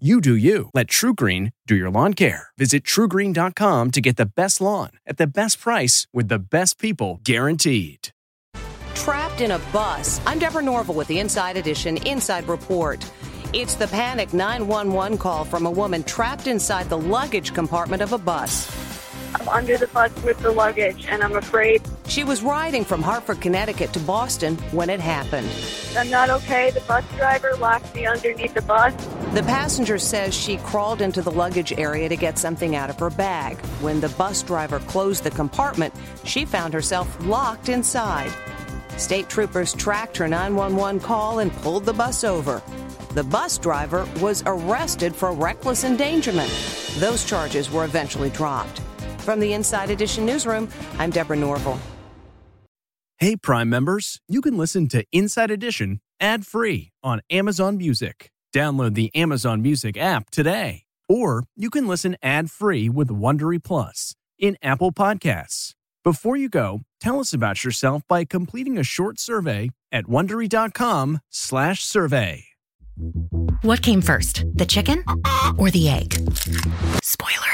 You do you. Let TruGreen do your lawn care. Visit trugreen.com to get the best lawn at the best price with the best people guaranteed. Trapped in a bus. I'm Deborah Norville with the Inside Edition Inside Report. It's the panic 911 call from a woman trapped inside the luggage compartment of a bus. I'm under the bus with the luggage and I'm afraid. She was riding from Hartford, Connecticut to Boston when it happened. I'm not okay. The bus driver locked me underneath the bus. The passenger says she crawled into the luggage area to get something out of her bag. When the bus driver closed the compartment, she found herself locked inside. State troopers tracked her 911 call and pulled the bus over. The bus driver was arrested for reckless endangerment. Those charges were eventually dropped. From the Inside Edition newsroom, I'm Deborah Norville. Hey, Prime members, you can listen to Inside Edition ad free on Amazon Music. Download the Amazon Music app today. Or you can listen ad free with Wondery Plus in Apple Podcasts. Before you go, tell us about yourself by completing a short survey at wondery.com/slash survey. What came first, the chicken or the egg? Spoiler